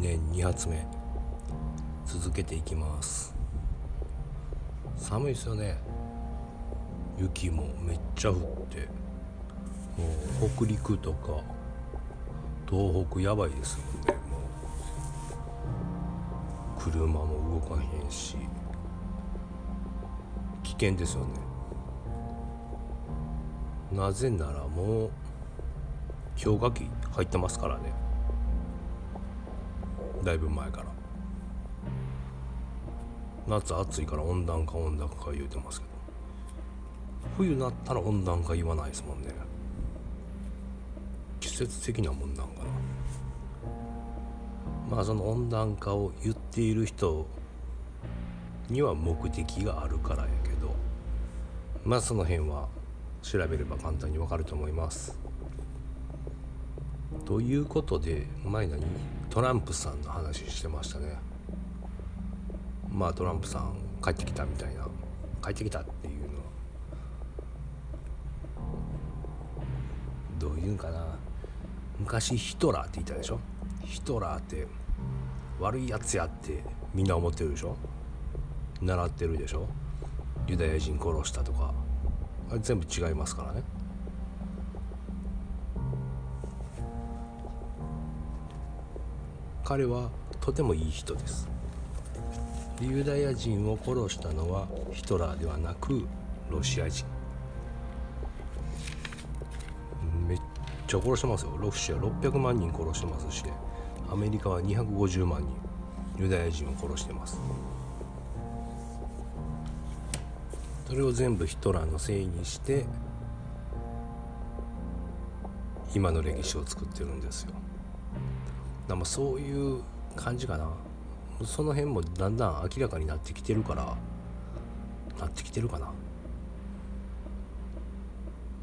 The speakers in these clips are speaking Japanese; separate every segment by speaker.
Speaker 1: 年2発目続けていきます。寒いですよね。雪もめっちゃ降って。もう北陸とか東北やばいですもんね。もう車も動かへんし。危険ですよね。なぜならもう氷河期入ってますからね。だいぶ前から。夏暑いから温暖化温暖化言うてますけど。冬になったら温暖化言わないですもんね。季節的なもんなんかな。まあその温暖化を言っている人には目的があるからやけど。まあその辺は調べれば簡単にわかると思います。ということで前何？トランプさんの話してましたね。まあトランプさん帰ってきたみたいな。帰ってきたっていうのはどういうんかな。昔ヒトラーって言ったでしょ？ヒトラーって悪いやつやってみんな思ってるでしょ？習ってるでしょ？ユダヤ人殺したとか。あれ全部違いますからね。彼はとてもいい人です。ユダヤ人を殺したのはヒトラーではなくロシア人。めっちゃ殺してますよ。ロシア600万人殺してますしアメリカは250万人。ユダヤ人を殺してます。それを全部ヒトラーのせいにして今の歴史を作ってるんですよ。だかそういう感じかな。その辺もだんだん明らかになってきてるからなってきてるかな。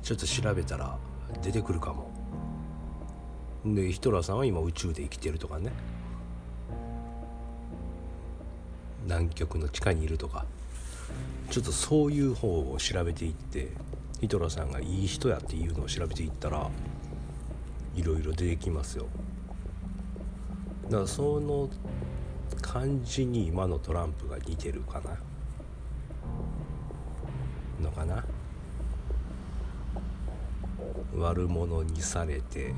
Speaker 1: ちょっと調べたら出てくるかも。でヒトラーさんは今宇宙で生きてるとかね。南極の地下にいるとか。ちょっとそういう方を調べていってヒトラーさんがいい人やっていうのを調べていったらいろいろ出てきますよ。だからその感じに今のトランプが似てるかな？のかな？悪者にされて。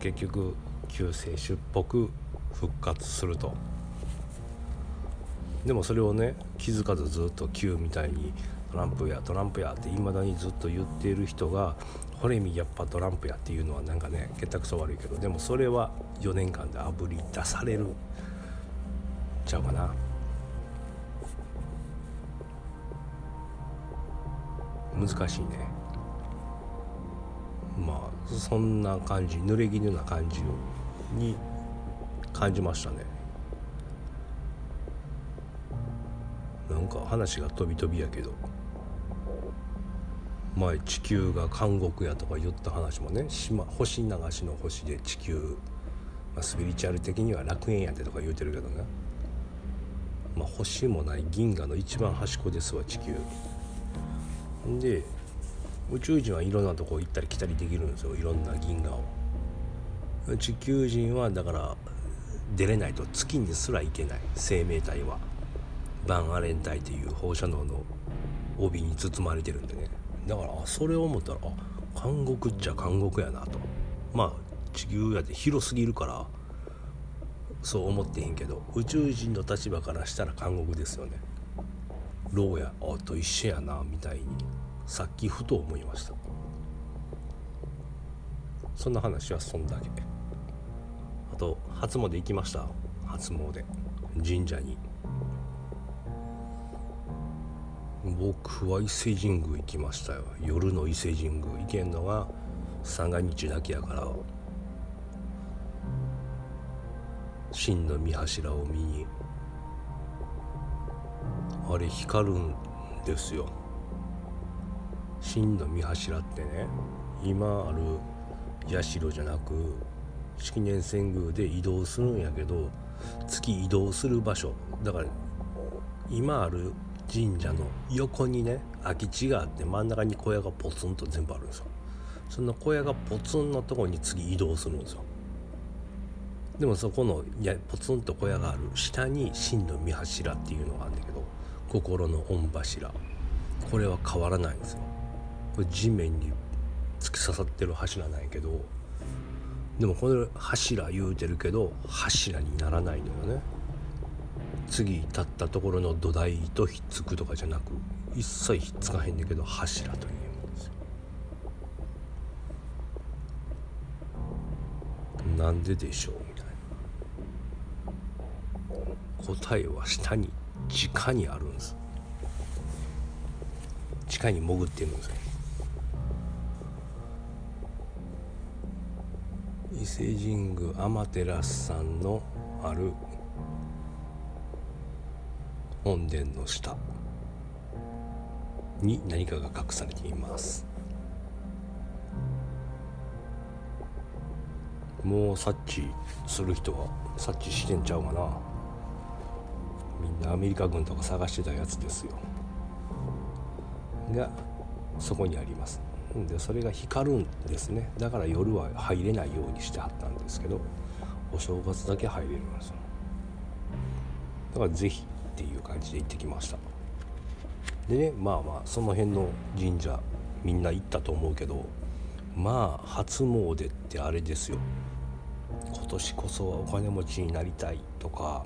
Speaker 1: 結局救世主っぽく復活すると。でもそれをね気づかずずっと Q みたいにトランプやトランプやっていまだにずっと言っている人がホレミやっぱトランプやっていうのはなんかね結託く悪いけどでもそれは4年間であぶり出されるちゃうかな。難しいね。まあそんな感じ濡れ衣な感じに感じましたね。なんか話が飛び飛びやけど。前地球が監獄やとか言った話もね島星流しの星で地球、まあ、スピリチュアル的には楽園やでとか言うてるけどねまあ星もない銀河の一番端っこですわ地球。で宇宙人はいろんなとこ行ったり来たりできるんですよいろんな銀河を。地球人はだから出れないと月にすら行けない。生命体は。バンアレン帯という放射能の帯に包まれてるんでね。だからそれを思ったらあ監獄っちゃ監獄やなと。まあ地球やで広すぎるからそう思ってへんけど宇宙人の立場からしたら監獄ですよね。牢やあと一緒やなみたいにさっきふと思いました。そんな話はそんだけ。あと初詣行きました？初詣。神社に。僕は伊勢神宮行きましたよ。夜の伊勢神宮行けんのが三が日だけやから真の御柱を見に。あれ光るんですよ。真の御柱ってね今ある社じゃなく式年遷宮で移動するんやけど月移動する場所。だから今ある神社の横にね空き地があって真ん中に小屋がポツンと全部あるんですよ。その小屋がポツンのとこに次移動するんですよ。でもそこのやポツンと小屋がある下に真の御柱っていうのがあるんだけど心の御柱。これは変わらないんですよ。これ地面に突き刺さってる柱なんやけどでもこれ柱言うてるけど柱にならないのよね。次立ったところの土台とひっつくとかじゃなく一切ひっつかへんねんけど柱というもんですよ。なんででしょうみたいな。答えは下に地下にあるんです。地下に潜ってるんです伊勢神宮天照さんのある本殿の下に何かが隠されています。もう察知する人は察知してんちゃうかな。みんなアメリカ軍とか探してたやつですよ。がそこにあります。でそれが光るんですね。だから夜は入れないようにしてはったんですけどお正月だけ入れるんですよ。だから是非っていう感じで行ってきました。でねまあまあその辺の神社みんな行ったと思うけどまあ初詣ってあれですよ。今年こそはお金持ちになりたいとか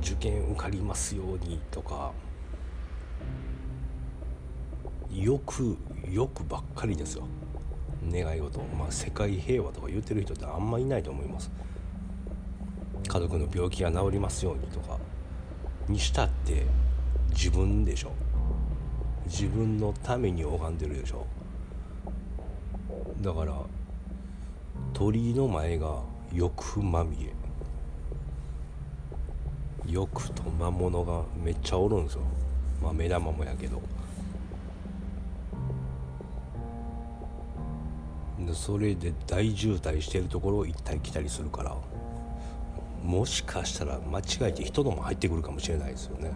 Speaker 1: 受験受かりますようにとかよくよくばっかりですよ。願い事。まあ世界平和とか言ってる人ってあんまいないと思います。家族の病気が治りますようにとかにしたって自分でしょ。自分のために拝んでるでしょ。だから鳥居の前が欲まみえ欲と魔物がめっちゃおるんですよ。まあ目玉もやけど。でそれで大渋滞してるところを行ったり来たりするから。もしかしたら間違えて人のも入ってくるかもしれないですよね。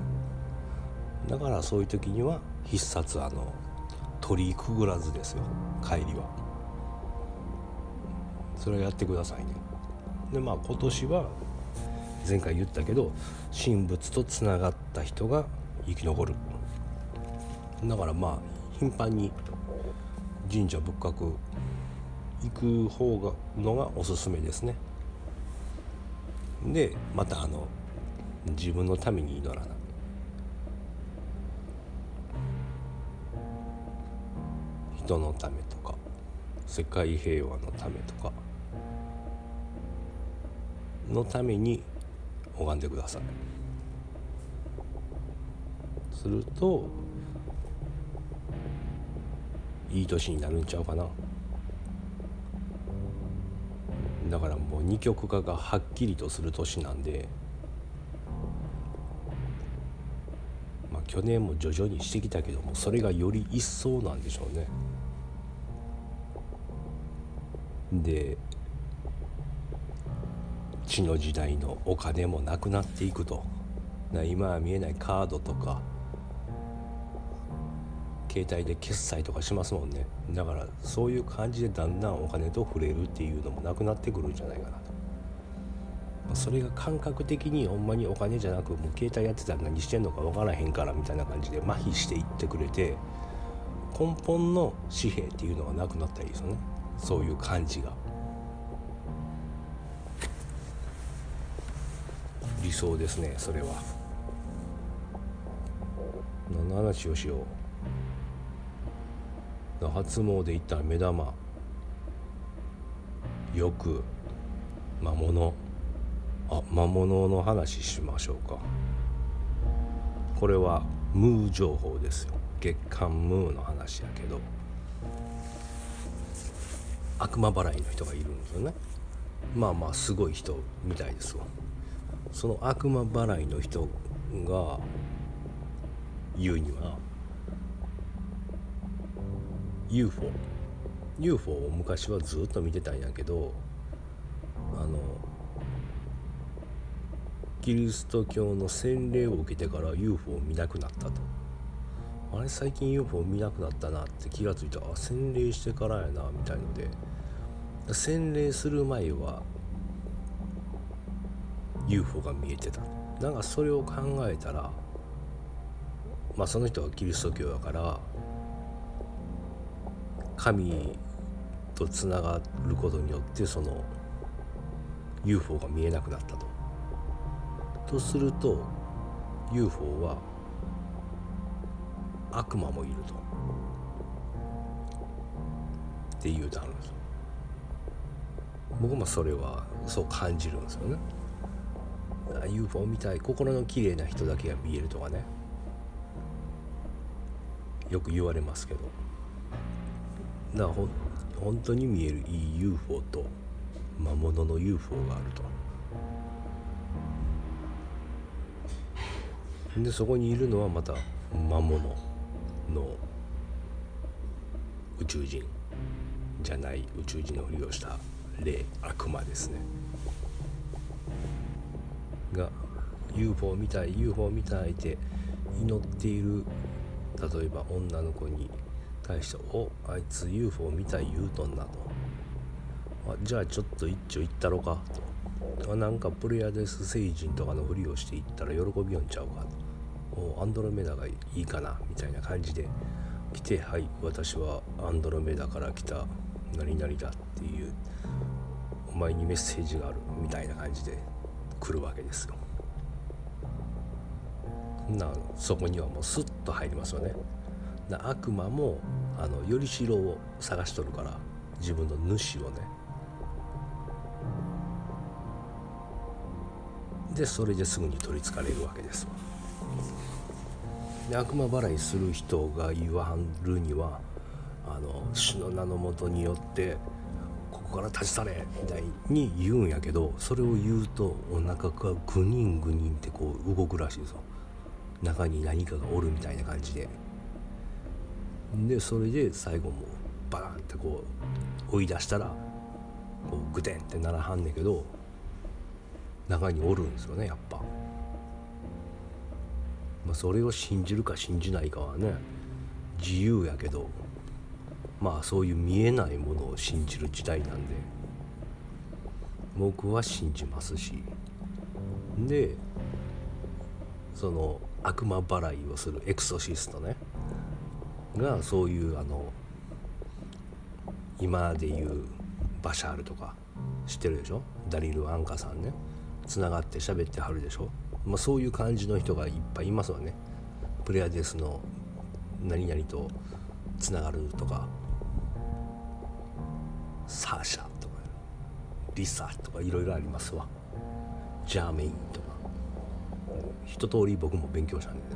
Speaker 1: だからそういう時には必殺あの鳥居くぐらずですよ。帰りは。それをやってくださいね。でまあ今年は前回言ったけど神仏とつながった人が生き残る。だからまあ頻繁に神社仏閣行く方がのがおすすめですね。でまたあの自分のために祈らな。い人のためとか世界平和のためとかのために拝んでください。するといい年になるんちゃうかな。だから二極化がはっきりとする年なんでまあ去年も徐々にしてきたけどもそれがより一層なんでしょうね。で地の時代のお金もなくなっていくと。今は見えないカードとか携帯で決済とかしますもんね。だからそういう感じでだんだんお金と触れるっていうのもなくなってくるんじゃないかなと。それが感覚的にほんまにお金じゃなくもう携帯やってたら何してんのか分からへんからみたいな感じで麻痺していってくれて根本の紙幣っていうのがなくなったらいいですよね。そういう感じが。理想ですねそれは。何の話をしよう。初詣行ったら目玉。よく魔物。あ魔物の話しましょうか。これはムー情報ですよ。月刊ムーの話やけど。悪魔払いの人がいるんですよね。まあまあすごい人みたいですわ。その悪魔払いの人が言うには UFO UFO を昔はずっと見てたんやけどあのキリスト教の洗礼を受けてから UFO を見なくなったと。あれ最近 UFO 見なくなったなって気が付いてあ洗礼してからやなみたいので。洗礼する前は UFO が見えてた。なんかそれを考えたらまあその人はキリスト教だから神とつながることによってその UFO が見えなくなったと。とすると UFO は悪魔もいると。っていうてあるんですよ。僕もそれはそう感じるんですよね。UFO みたい心の綺麗な人だけが見えるとかねよく言われますけどだほ本当に見えるいい UFO と魔物の UFO があると。でそこにいるのはまた魔物の宇宙人じゃない宇宙人のふりをした霊悪魔ですね。が UFO みたい UFO みたいって祈っている例えば女の子に対して「おあいつ UFO みたい言うとんな」と「あじゃあちょっと一丁行ったろか」と「なんかプレアデス星人とかのふりをして行ったら喜びよんちゃうか」と「おアンドロメダがいいかな」みたいな感じで来て「はい私はアンドロメダから来た何々だ」っていうお前にメッセージがあるみたいな感じで来るわけですよ。なそこにはもうスッと入りますよね。悪魔もあのよりしろを探しとるから自分の主をね。でそれですぐに取りつかれるわけですで悪魔払いする人が言わはるにはあの主の名のもとによってここから立ち去れみたいに言うんやけどそれを言うとお腹がグニングニンってこう動くらしいですよ中に何かがおるみたいな感じで。でそれで最後もバーンってこう追い出したらこうグテンってならはんねんけど中におるんですよねやっぱ。まあ、それを信じるか信じないかはね自由やけどまあそういう見えないものを信じる時代なんで僕は信じますしでその悪魔払いをするエクソシストねがそういうあの今でいうバシャールとか知ってるでしょ？ダリル・アンカさんね。つながって喋ってはるでしょ、まあ、そういう感じの人がいっぱいいますわね。プレアデスの何々とつながるとか。サーシャとかリサとかいろいろありますわ。ジャーメインとか。一通り僕も勉強したんでね。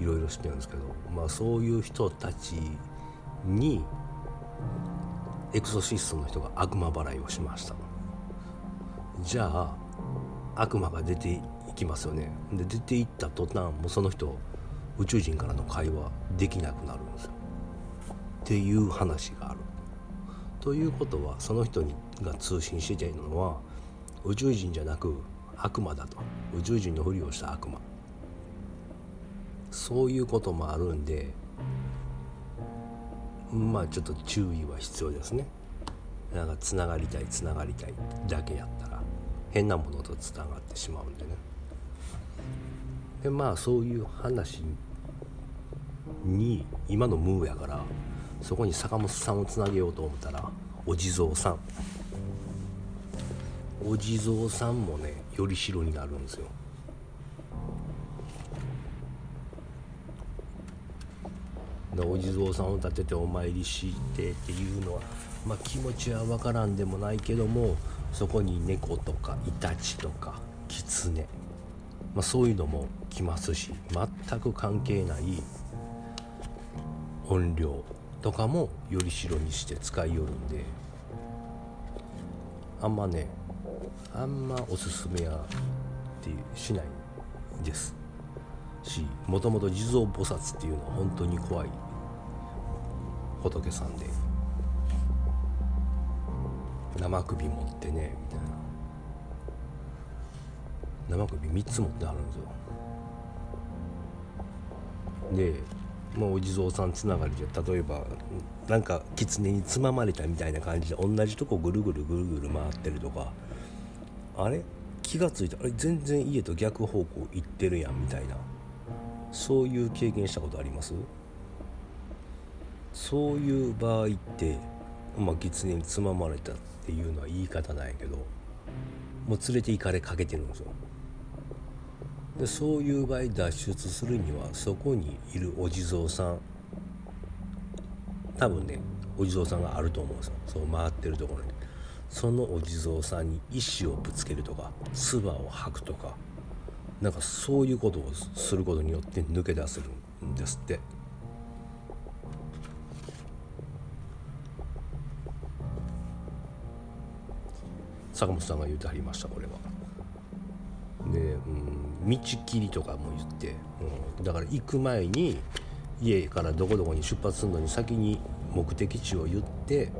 Speaker 1: いろいろ知ってるんですけどまあそういう人たちにエクソシストの人が悪魔払いをしました。じゃあ悪魔が出ていきますよね。で出ていった途端もうその人宇宙人からの会話できなくなるんですよ。っていう話がある。ということはその人にが通信しているのは宇宙人じゃなく悪魔だと。宇宙人のふりをした悪魔。そういうこともあるんでまあちょっと注意は必要ですね。なんかつながりたいつながりたいだけやったら変なものとつながってしまうんでね。でまあそういう話に今のムーやからそこに坂本さんをつなげようと思ったらお地蔵さん。お地蔵さんもねよりしろになるんですよ。お地蔵さんを立ててお参りしてっていうのは、まあ、気持ちは分からんでもないけどもそこに猫とかイタチとかキツネ、まあ、そういうのも来ますし全く関係ない音量とかもより代にして使いよるんであんまねあんまおすすめやってしないです。しもともと地蔵菩薩っていうのは本当に怖い。仏さんで。生首持ってねみたいな。生首3つ持ってあるんですよ。でまあ、お地蔵さんつながりで例えばなんか狐につままれたみたいな感じで同じとこぐるぐるぐるぐる回ってるとかあれ？気が付いた。あれ？全然家と逆方向行ってるやんみたいな。そういう経験したことあります？そういう場合ってまあ狐につままれたっていうのは言い方なんやけどもう連れて行かれかけてるんですよ。でそういう場合脱出するにはそこにいるお地蔵さん多分ねお地蔵さんがあると思うんですよ。そう回ってるところに。そのお地蔵さんに石をぶつけるとか唾を吐くとかなんかそういうことをすることによって抜け出せるんですって。坂本さんが言うてはりましたこれは。で、うん、道切りとかも言って、うん、だから行く前に家からどこどこに出発するのに先に目的地を言って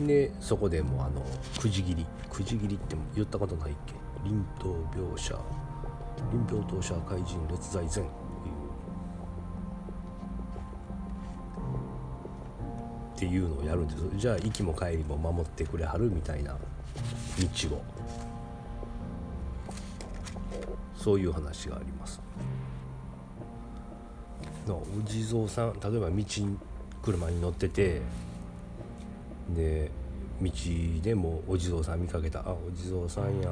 Speaker 1: でそこでもうあのくじ切りくじ切りって言ったことないっけ？臨島描写。臨病当社怪人列在前っていう。のをやるんです。じゃあ息も帰りも守ってくれはるみたいな。道をそういう話があります。お地蔵さん例えば道車に乗っててで道でもお地蔵さん見かけたあお地蔵さんや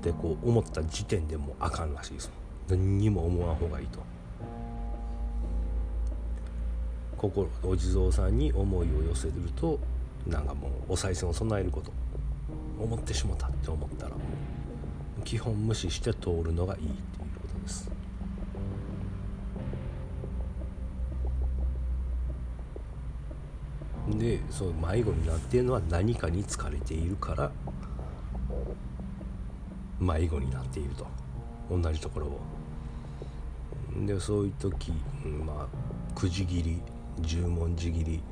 Speaker 1: ってこう思った時点でもうあかんらしいです。何にも思わん方がいいと。心お地蔵さんに思いを寄せるとなんかもうお賽銭を備えること。思ってしもたって思ったら基本無視して通るのがいいっていうことです。でそう迷子になっているのは何かに疲れているから迷子になっていると。同じところを。でそういう時、まあくじ切り十文字切り。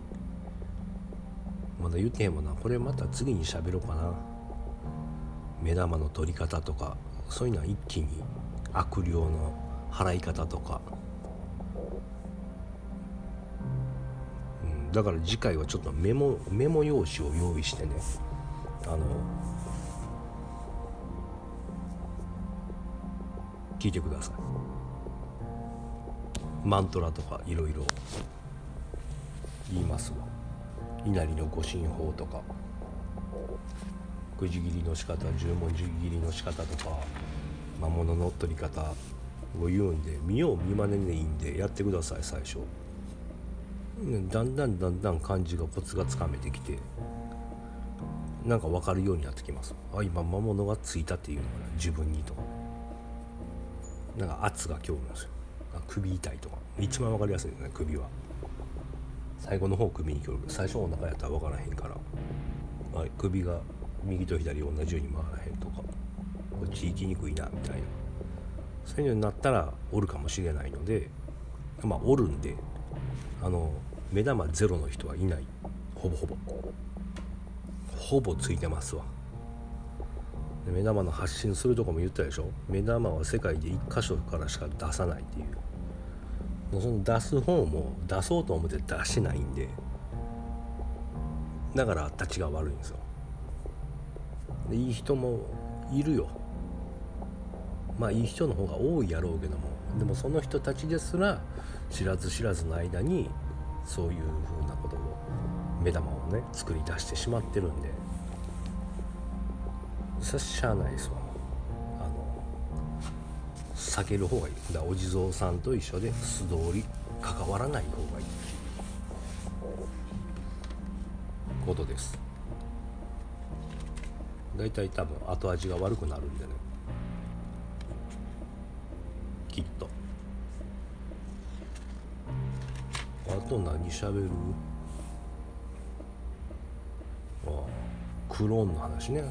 Speaker 1: まだ言ってへんもんな。これまた次に喋ろうかな。目玉の取り方とかそういうのは一気に悪霊の払い方とか、うん、だから次回はちょっとメモメモ用紙を用意してね。あの聞いてください。マントラとかいろいろ言いますわ。稲荷の御神法とか。くじ切りの仕方十文字切りの仕方とか魔物の取り方を言うんで見よう見まねでいいんでやってください最初。だんだんだんだん漢字がコツがつかめてきてなんか分かるようになってきます。あ今魔物がついたっていうのかな自分にと。かなんか圧が今日なんですよ。首痛いとか。一番分かりやすいですね首は。最後の方首に来る最初お腹やったら分からへんから、はい、首が右と左同じように回らへんとかこっち行きにくいなみたいなそういうのになったらおるかもしれないのでまあおるんであの目玉ゼロの人はいない。ほぼほぼ。ほぼついてますわ。目玉の発信するとこも言ったでしょ。目玉は世界で1箇所からしか出さないっていう。その出す方も出そうと思って出しないんでだから立ちが悪いんですよ。いい人もいるよ。まあいい人の方が多いやろうけども。でもその人たちですら知らず知らずの間にそういうふうなことを目玉をね作り出してしまってるんで。そしゃあないですわ。あの避ける方がいい。だお地蔵さんと一緒で素通り関わらない方がいいことです。大体多分後味が悪くなるんでね。きっと。あと何しゃべる？ああクローンの話ね。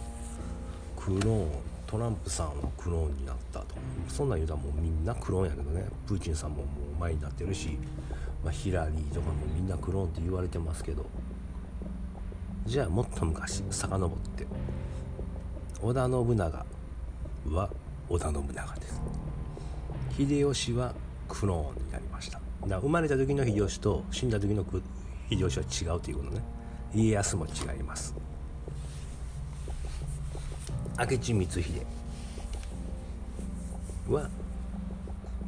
Speaker 1: クローントランプさんはクローンになったと。そんなん言うたらもうみんなクローンやけどね。プーチンさんももう前になってるし、まあ、ヒラリーとかもみんなクローンって言われてますけど。じゃあもっと昔遡って。織田信長は織田信長です。秀吉はクローンになりました。だから生まれた時の秀吉と死んだ時の秀吉は違うということね。家康も違います。明智光秀は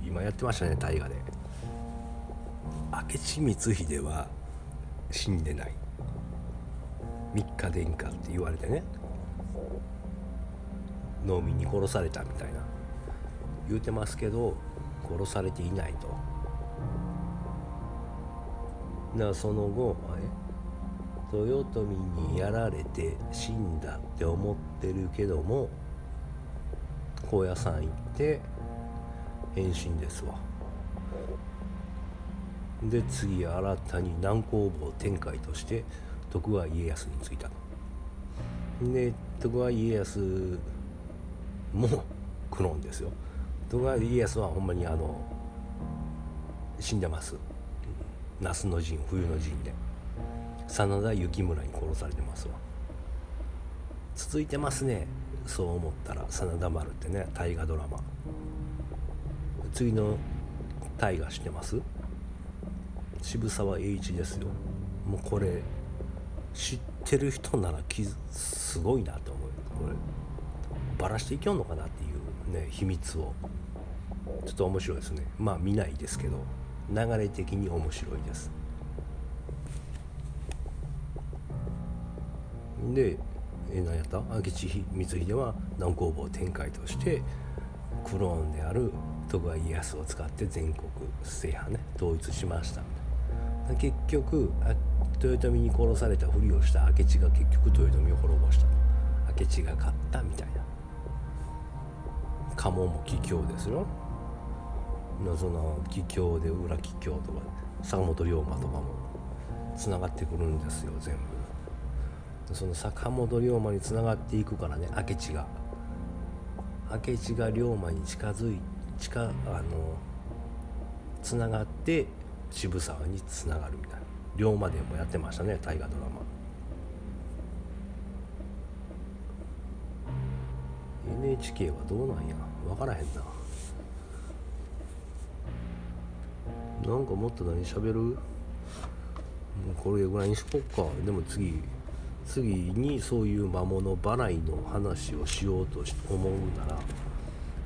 Speaker 1: 今やってましたね大河で。明智光秀は死んでない。三日殿下って言われてね。農民に殺されたみたいな。言うてますけど殺されていないと。だからその後豊臣にやられて死んだって思ってるけども高野山行って変身ですわ。で次新たに南高房天海として徳川家康についたで徳川家康もクローンですよ。徳川家康はほんまにあの死んでます。那須の陣冬の陣で。真田幸村に殺されてますわ。続いてますね。そう思ったら真田丸ってね大河ドラマ。次の大河知ってます？渋沢栄一ですよ。もうこれ知ってる人ならすごいなと思う。これ。バラしていきよんのかなっていうね秘密を。ちょっと面白いですね。まあ見ないですけど。流れ的に面白いです。で何やった？明智光秀は南高房展開としてクローンである徳川家康を使って全国制覇ね。統一しました。結局豊臣に殺されたふりをした明智が結局豊臣を滅ぼした。明智が勝ったみたいな。家紋も桔梗ですよ。その桔梗で裏桔梗とか坂本龍馬とかもつながってくるんですよ全部。その坂本龍馬につながっていくからね明智が。明智が龍馬に近づい近あのつながって渋沢につながるみたいな。龍馬伝もやってましたね大河ドラマ。NHK はどうなんや。分からへんな。なんかもっと何しゃべる？もうこれぐらいにしこっか。でも次次にそういう魔物払いの話をしようと思うなら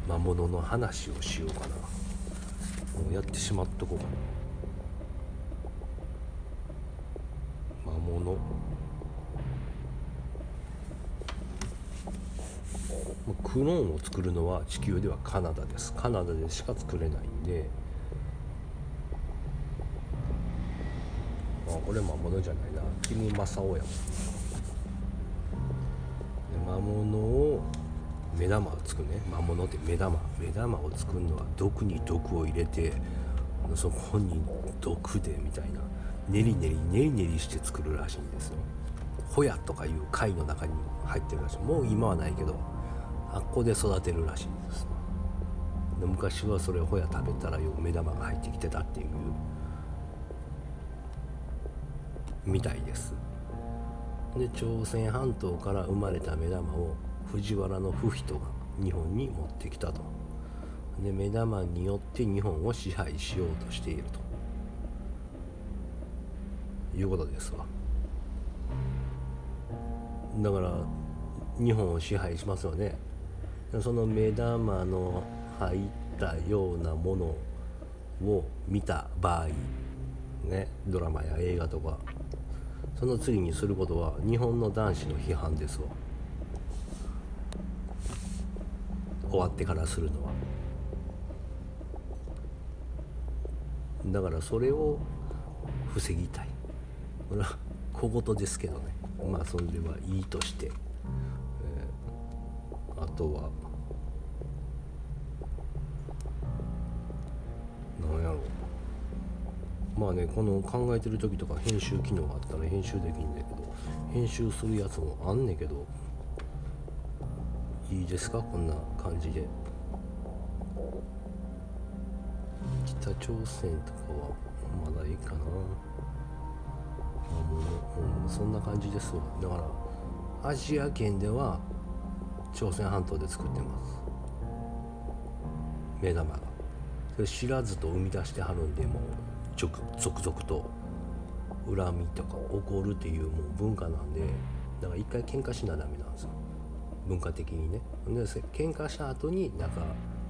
Speaker 1: 魔物の話をしようかな。もうやってしまっとこうかな。魔物。クローンを作るのは地球ではカナダです。カナダでしか作れないんで。あこれ魔物じゃないな。キム・マサオやもん魔物を目玉を作るね。魔物って目玉。目玉を作るのは毒に毒を入れてそこに毒でみたいな。練り練り練り練りして作るらしいんですよ。ホヤとかいう貝の中に入ってるらしい。もう今はないけど。あっこで育てるらしいです。で昔はそれをホヤ食べたらよく目玉が入ってきてたっていう。みたいです。で朝鮮半島から生まれた目玉を藤原の不人が日本に持ってきたと。で目玉によって日本を支配しようとしていると。いうことですわ。だから日本を支配しますよね。その目玉の入ったようなものを見た場合ねドラマや映画とかその次にすることは日本の男子の批判ですわ。終わってからするのは。だからそれを防ぎたい。これは小言ですけどね。まあそれではいいとして、とは。何やろう。まあねこの考えてる時とか編集機能があったら編集できんねんけど編集するやつもあんねんけどいいですか？こんな感じで。北朝鮮とかはまだいいかな。あもう、う、そんな感じですわ。だからアジア圏では朝鮮半島で作ってます。目玉が。それ知らずと生み出してはるんでもう続々と恨みとか怒るっていうもう文化なんでだから一回喧嘩しなダメなんですよ。文化的にね。で喧嘩した後に仲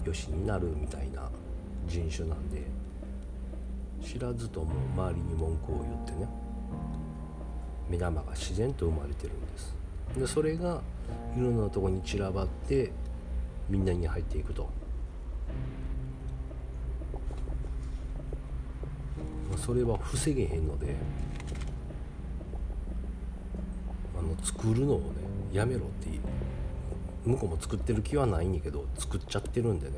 Speaker 1: 良しになるみたいな人種なんで知らずとも周りに文句を言ってね目玉が自然と生まれてるんです。でそれがいろんなとこに散らばってみんなに入っていくと。まあそれは防げへんのであの作るのをねやめろって向こうも作ってる気はないんやけど作っちゃってるんでね。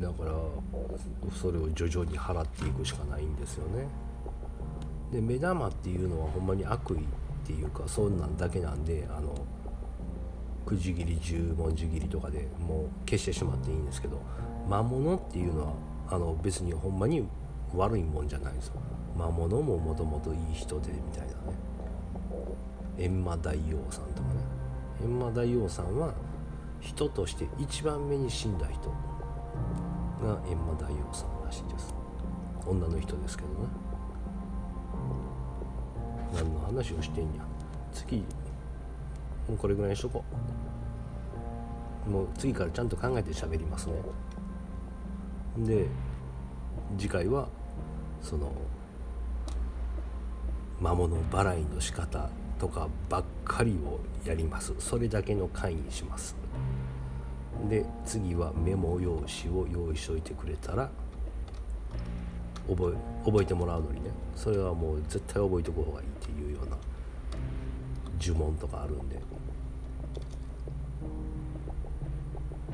Speaker 1: だからそれを徐々に払っていくしかないんですよね。で目玉っていうのはほんまに悪意っていうかそんなんだけなんであのくじ切り十文字切りとかでもう消してしまっていいんですけど魔物っていうのはあの別にほんまに悪いもんじゃないんですよ。魔物ももともといい人でみたいなね。閻魔大王さんとかね。閻魔大王さんは人として一番目に死んだ人が閻魔大王さんらしいです。女の人ですけどね。何の話をしてんや。次もうこれぐらいにしとこう。もう次からちゃんと考えて喋りますね。で次回はその魔物払いの仕方とかばっかりをやります。それだけの回にします。で次はメモ用紙を用意しといてくれたら覚え覚えてもらうのにね。それはもう絶対覚えておく方がいいっていうような呪文とかあるんで。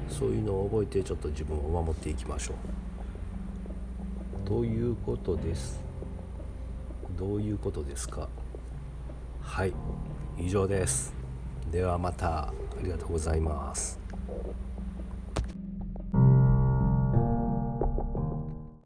Speaker 1: そういうのを覚えてちょっと自分を守っていきましょう。ということです？どういうことですか？はい以上です。ではまた。ありがとうございます。